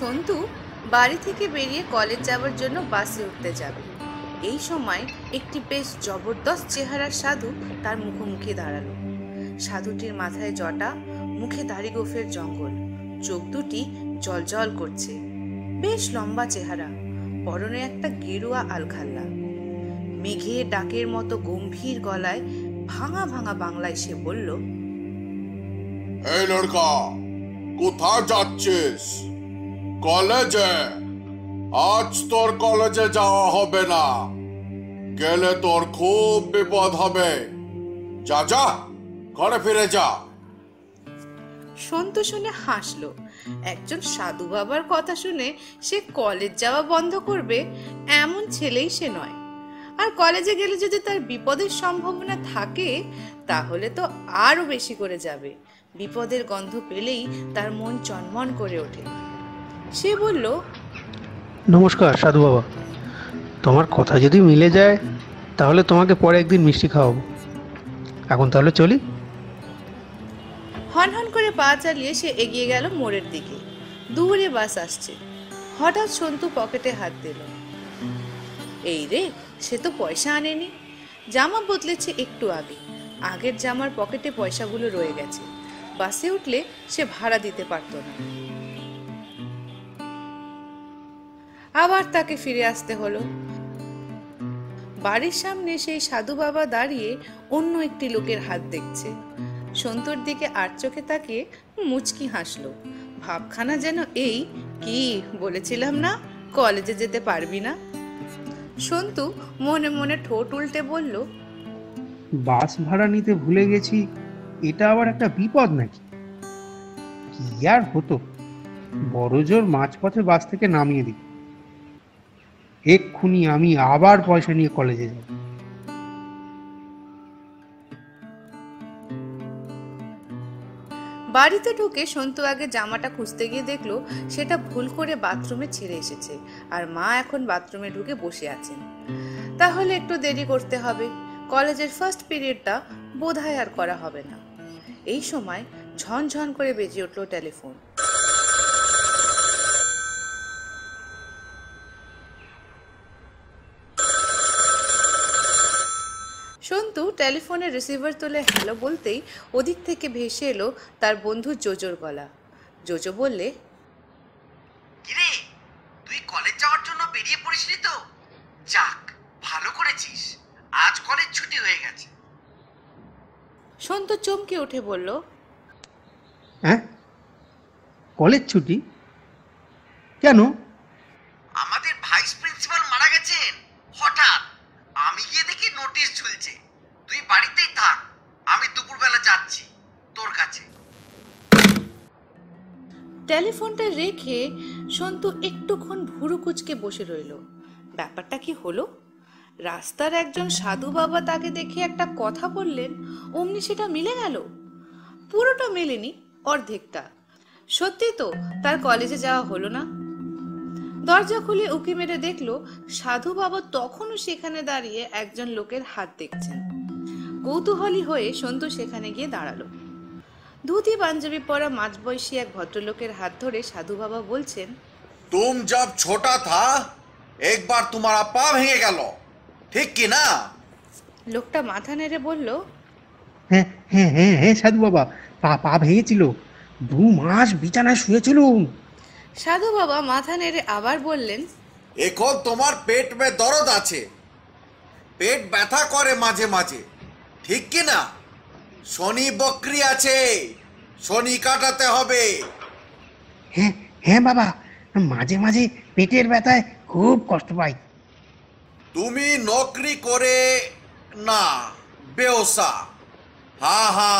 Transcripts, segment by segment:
সন্তু বাড়ি থেকে বেরিয়ে কলেজ যাওয়ার জন্য বাসে উঠতে যাবে। এই সময় একটি বেশ জবরদস্ত চেহারার সাধু তার মুখোমুখি দাঁড়াল। সাধুটির মাথায় জটা, মুখে দাড়ি গোফের জঙ্গল, চোখ দুটি জলজল করছে। বেশ লম্বা চেহারা, পরনে একটা গেরুয়া আলখাল্লা। মেঘে ডাকের মতো গম্ভীর গলায় ভাঙা ভাঙা বাংলায় সে বলল, এই লড়কা, কোথায় যাচ্ছিস? কলেজে, আজ তোর কলেজে যাওয়া হবে না। গেলে তোর খুব বিপদ হবে। যা যা, ঘরে ফিরে যা। সন্তু শুনে হাসলো। একজন সাধু বাবার কথা শুনে সে কলেজ যাওয়া বন্ধ করবে, এমন ছেলেই সে নয়। আর কলেজে গেলে যদি তার বিপদের সম্ভাবনা থাকে, তাহলে তো আরও বেশি করে যাবে। বিপদের গন্ধ পেলেই তার মন চনমন করে ওঠে। সে বলল নমস্কার সাধু বাবা। তোমার কথা যদি মিলে যায় তাহলে তোমাকে পরে একদিন মিষ্টি খাওয়াবো। এখন তাহলে চলি? হন হন করে পা চালিয়ে সে এগিয়ে গেল মোড়ের দিকে। দূরে বাস আসছে। হঠাৎ সন্তু পকেটে হাত দিল। এই রে সে তো পয়সা আনেনি। জামা বদলেছে একটু আগে। আগের জামার পকেটে পয়সাগুলো রয়ে গেছে। বাসে উঠলে সে ভাড়া দিতে পারতো না। আবার তাকে ফিরে আসতে হলো। বাড়ির সামনে সেই সাধু বাবা দাঁড়িয়ে অন্য একটি লোকের হাত দেখছে। সন্তুর দিকে আর চোখে তাকিয়ে মুচকি হাসলো। ভাবখানা যেন এই, কি বলেছিলাম না, কলেজে যেতে পারবি না? সন্তু মনে মনে ঠোঁট উল্টে বলল, বাস ভাড়া নিতে ভুলে গেছি, এটা আবার একটা বিপদ নাকি? কি আর হতো? বড় জোর মাঝপথে বাস থেকে নামিয়ে দিই এক্ষুনি আমি আবার পয়সা নিয়ে কলেজে যাব। বাড়িতে ঢুকে সন্তু আগে জামাটা খুঁজতে গিয়ে দেখল সেটা ভুল করে বাথরুমে ছেড়ে এসেছে আর মা এখন বাথরুমে ঢুকে বসে আছেন। তাহলে একটু দেরি করতে হবে। কলেজের ফার্স্ট পিরিয়ডটা বোধহয় আর করা হবে না। এই সময় ঝনঝন করে বেজে উঠল টেলিফোন সন্তু টেলিফোনের রিসিভার তুলে হ্যালো বলতেই ওদিক থেকে ভেসে এলো তার বন্ধু জোজোর গলা। জোজো বললে কিরে তুই কলেজ যাওয়ার জন্য বেরিয়ে পড়িসনি তো? যাক ভালো করেছিস। আজ কলেজ ছুটি হয়ে গেছে। সন্তু চমকে উঠে বলল হ্যাঁ? কলেজ ছুটি? কেন? আমাদের ভাইস প্রিন্সিপাল মারা গেছেন। হঠাৎ আমি গিয়ে দেখি নোটিশ ঝুলছে। তুই বাড়িতেই থাক। আমি দুপুরবেলা যাচ্ছি তোর কাছে। টেলিফোনটা রেখে সন্তু একটুক্ষণ ভুরু কুচকে বসে রইল। ব্যাপারটা কি হলো? রাস্তার একজন সাধু বাবা তাকে দেখে একটা কথা বললেন, অমনি সেটা মিলে গেল? পুরোটা মেলেনি, অর্ধেকটা। সত্যি তো, তার কলেজে যাওয়া হলো না। দরজা খুলে উকি মেরে দেখল, সাধু বাবা তখনও সেখানে দাঁড়িয়ে একজন লোকের হাত দেখছেন। কৌতূহলী হয়ে সন্তু সেখানে গিয়ে দাঁড়াল। ধুতি পাঞ্জাবি পরা মাঝবয়সী এক ভদ্রলোকের হাত ধরে সাধু বাবা বলছেন তুম জব ছোটা থা একবার তোমার পা ভেঙে গেল। ঠিক কি না? লোকটা মাথা নেড়ে বলল হ্যাঁ হ্যাঁ হ্যাঁ হ্যাঁ সাধু বাবা পা পা ভেঙেছিল। দু মাস বিছানায় শুয়েছিলুম। সাধু বাবা মাথা নেড়ে আবার বললেন এখন তোমার পেট দরদ আছে। পেট ব্যথা করে মাঝে মাঝে। ঠিক কি না শনি বকরি আছে শনি কাটাতে হবে। হ্যাঁ হ্যাঁ বাবা মাঝে মাঝে পেটের ব্যথায় খুব কষ্ট পাই। তুমি নকরি করে না বেওসা। হা হা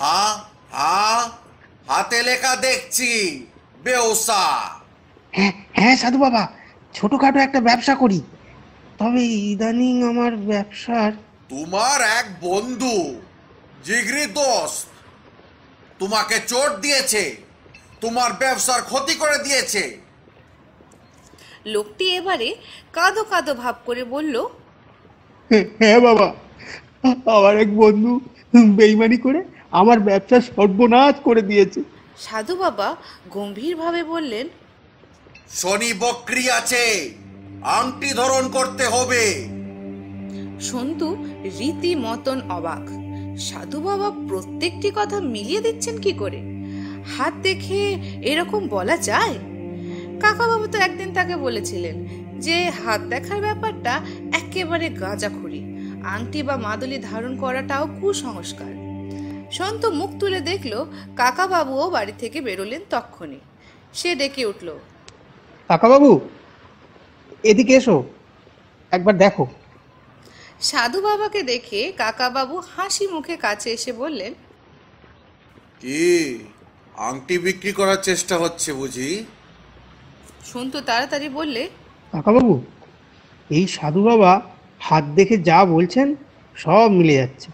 হা হা হাতে লেখা দেখছি বেওসা। হ্যাঁ হ্যাঁ সাধু বাবা ছোটখাটো একটা ব্যবসা করি। তবে ইদানিং আমার ব্যবসার তোমার এক বন্ধু জিগরি দোস্ত তোমাকে চোট দিয়েছে তোমার ব্যবসার ক্ষতি করে দিয়েছে। লোকটি এবারে কাঁদো কাঁদো ভাব করে বলল হ্যাঁ বাবা আমার এক বন্ধু বেইমানি করে আমার ব্যবসা সর্বনাশ করে দিয়েছে। সাধু বাবা গম্ভীরভাবে বললেন শনি বক্রি আছে আংটি ধরন করতে হবে। সন্তু রীতি মতন অবাক। সাধু বাবা প্রত্যেকটি কথা মিলিয়ে দিচ্ছেন কি করে? হাত দেখে এরকম বলা যায়? কাকা বাবু তো একদিন তাকে বলেছিলেন যে, হাত দেখার ব্যাপারটা একেবারে গাঁজা গাঁজাখুরি। আংটি বা মাদুলি ধারণ করাটাও কুসংস্কার। সন্ত মুখ তুলে দেখল কাকা বাবুও বাড়ি থেকে বেরোলেন তক্ষণি। সে ডেকে উঠল কাকাবাবু এদিকে এসো। একবার দেখো। সাধু বাবাকে দেখে কাকাবাবু হাসি মুখে কাছে এসে বললেন কি? আংটি বিক্রি করার চেষ্টা হচ্ছে বুঝি? সন্তু তাড়াতাড়ি বললে। কাকাবাবু এই সাধু বাবা হাত দেখে যা বলছেন সব মিলে যাচ্ছে।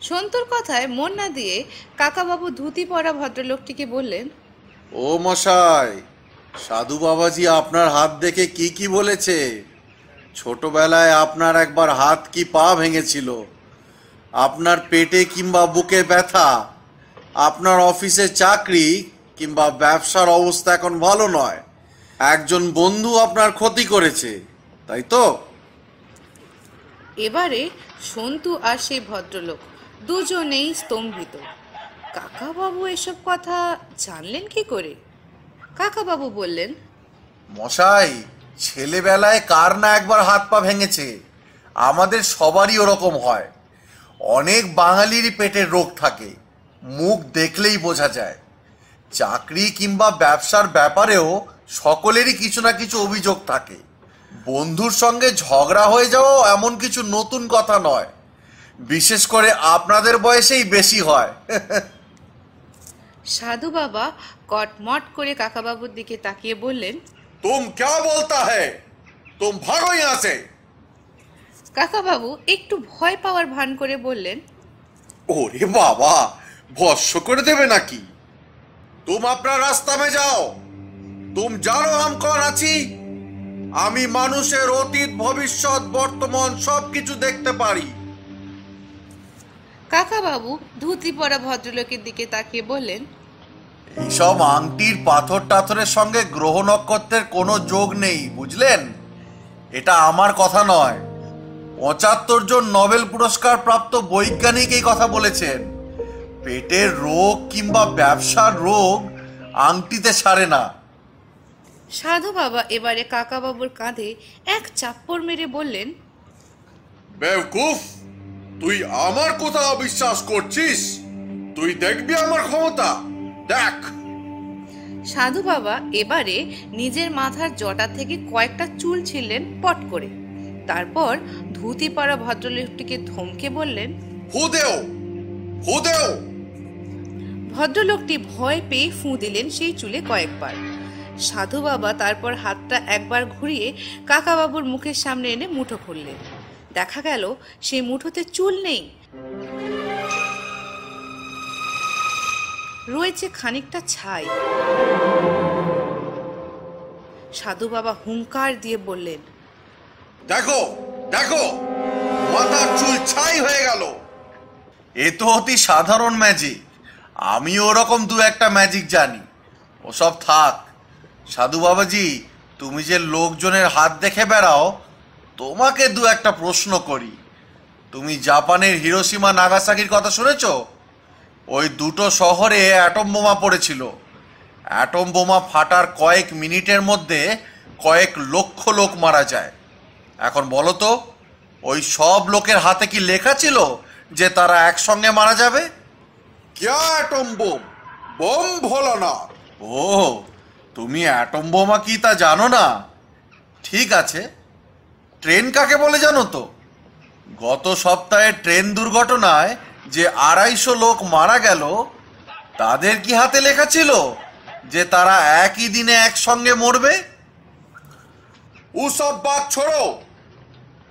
সন্তুর কথায় মন না দিয়ে কাকাবাবু ধুতি পরা ভদ্রলোকটিকে বললেন ও মশাই সাধু বাবাজি আপনার হাত দেখে কি কি বলেছে? ছোটবেলায় আপনার একবার হাত কি পা ভেঙেছিল? আপনার পেটে কিংবা বুকে ব্যথা? আপনার অফিসে চাকরি কিংবা ব্যবসার অবস্থা এখন ভালো নয়। একজন বন্ধু আপনার ক্ষতি করেছে তাই তো? এবারে সন্তু আর সেই ভদ্রলোক দুজনেই স্তম্ভিত। কাকাবাবু এসব কথা জানলেন কি করে? কাকাবাবু বললেন মশাই ছেলেবেলায় কার না একবার হাত পা ভেঙেছে? আমাদের সবারই ওরকম হয়। অনেক বাঙালিরই পেটের রোগ থাকে। মুখ দেখলেই বোঝা যায়। চাকরি কিংবা ব্যবসার ব্যাপারেও সকলেরই কিছু না কিছু অভিযোগ থাকে। বন্ধুর সঙ্গে ঝগড়া হয়ে যাওয়াও এমন কিছু নতুন কথা নয়। বিশেষ করে আপনাদের বয়সেই বেশি হয়। সাধু বাবা কটমট করে কাকাবাবুর দিকে তাকিয়ে বললেন তুম ক্যা বলতা হ্যায় তুম ভাগো ইহাঁ সে কাকাবাবু একটু ভয় পাওয়ার ভান করে বললেন ওরে বাবা ভস্য করে দেবে নাকি? তুম আপনার রাস্তা মে যাও। তুম জানো হাম কন আছি। আমি মানুষের অতীত ভবিষ্যৎ বর্তমান সবকিছু দেখতে পারি। কাকাবাবু ধুতি পরা ভদ্রলোকের দিকে তাকিয়ে বললেন এইসব আংটির পাথর টাথরের সঙ্গে গ্রহ নক্ষত্রের কোনো যোগ নেই বুঝলেন? এটা আমার কথা নয়। পঁচাত্তর জন নোবেল পুরস্কার প্রাপ্ত বৈজ্ঞানিক এই কথা বলেছেন। পেটের রোগ কিংবা ব্যবসার রোগ আংটিতে সারে না। সাধু বাবা এবারে কাকাবাবুর কাঁধে এক চাপ্পড় মেরে বললেন বেওকুফ তুই আমার কথা অবিশ্বাস করছিস? তুই দেখবি আমার ক্ষমতা? দেখ সাধু বাবা এবারে নিজের মাথার জটা থেকে কয়েকটা চুল ছিললেন পট করে। তারপর ধুতি পরা ভদ্রলোকটিকে ধমকে বললেন হুদেও হুদেও ভদ্রলোকটি ভয় পেয়ে ফুঁ দিলেন সেই চুলে কয়েকবার। সাধু বাবা তারপর হাতটা একবার ঘুরিয়ে কাকাবাবুর মুখের সামনে এনে মুঠো খুললেন। দেখা গেল সেই মুঠোতে চুল নেই। রয়েছে খানিকটা ছাই। সাধু বাবা হুঙ্কার দিয়ে বললেন, দেখো দেখো, মাথার চুল ছাই হয়ে গেল। এ তো অতি সাধারণ ম্যাজিক আমি ওরকম দু একটা ম্যাজিক জানি। ওসব থাক। সাধু বাবাজি, তুমি যে লোকজনের হাত দেখে বেড়াও, তোমাকে দু একটা প্রশ্ন করি। তুমি জাপানের হিরোসীমা নাগাসাকির কথা শুনেছো? ওই দুটো শহরে অ্যাটম বোমা পড়েছিল। অ্যাটম বোমা ফাটার কয়েক মিনিটের মধ্যে কয়েক লক্ষ লোক মারা যায়। এখন বলো তো ওই সব লোকের হাতে কি লেখা ছিল যে তারা একসঙ্গে মারা যাবে? ক্যা অ্যাটম বোম? বোম ভোলা না। ও তুমি অ্যাটম বোমা কি তা জানো না? ঠিক আছে। ট্রেন কাকে বলে জানো তো? গত সপ্তাহে ট্রেন দুর্ঘটনায় যে আড়াইশো লোক মারা গেল তাদের কি হাতে লেখা ছিল যে তারা একই দিনে একসঙ্গে মরবে? ওসব বাদ ছোড়ো।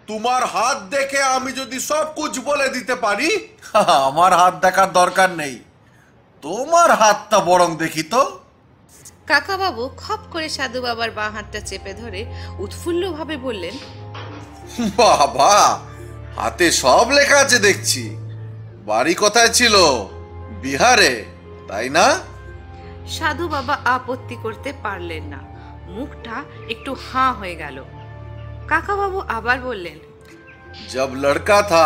তোমার হাত দেখে আমি যদি সব কুছ বলে দিতে পারি? আমার হাত দেখার দরকার নেই। তোমার হাতটা বরং দেখি তো। কাকাবাবু খপ করে সাধু বাবার বাঁ হাতটা চেপে ধরে উৎফুল্লভাবে বললেন বাবা হাতে সব লেখা আছে দেখছি। বাড়ি কোথায় ছিল? বিহারে তাই না? সাধু বাবা আপত্তি করতে পারলেন না। মুখটা একটু হাঁ হয়ে গেল। কাকা বাবু আবার বললেন জব লড়কা থা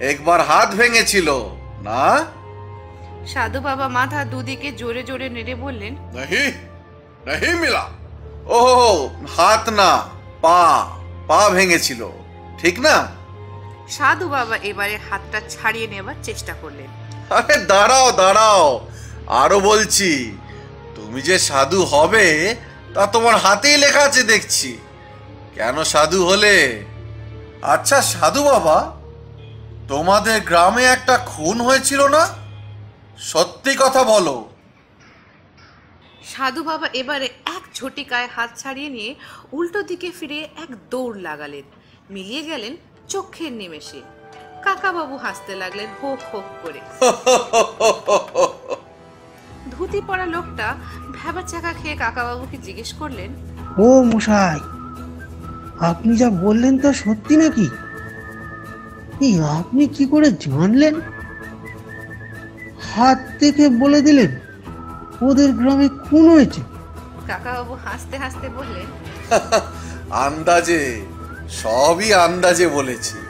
একবার হাত ভেঙেছিল না? সাধু বাবা মাথা দুদিকে জোরে জোরে নেড়ে বললেন নাহি নাহি মিলা। ও হাত না পা পা ভেঙেছিল ঠিক না? সাধু বাবা এবারে হাতটা ছাড়িয়ে নেবার চেষ্টা করলেন। আরে দাঁড়াও দাঁড়াও। আরও বলছি তুমি যে সাধু হবে তা তোমার হাতেই লেখা আছে দেখছি। কেন সাধু হলে? আচ্ছা সাধু বাবা তোমাদের গ্রামে একটা খুন হয়েছিল না? সত্যি কথা বলো। সাধু বাবা এবারে এক ঝটিকায় হাত ছাড়িয়ে নিয়ে উল্টো দিকে ফিরে এক দৌড় লাগালেন। মিলিয়ে গেলেন চোখের নিমেষে। কাকাবাবু হাসতে লাগলেন হোক হোক করে। ধুতি পরা লোকটা ভেবা চাকা খেয়ে কাকাবাবুকে জিজ্ঞেস করলেন ও মশাই আপনি যা বললেন তা সত্যি নাকি? এই আপনি কি করে জানলেন? হাত থেকে বলে দিলেন ওদের গ্রামে খুন হয়েছে। কাকাবাবু হাসতে হাসতে বললেন আন্দাজে সবই আন্দাজে বলেছি।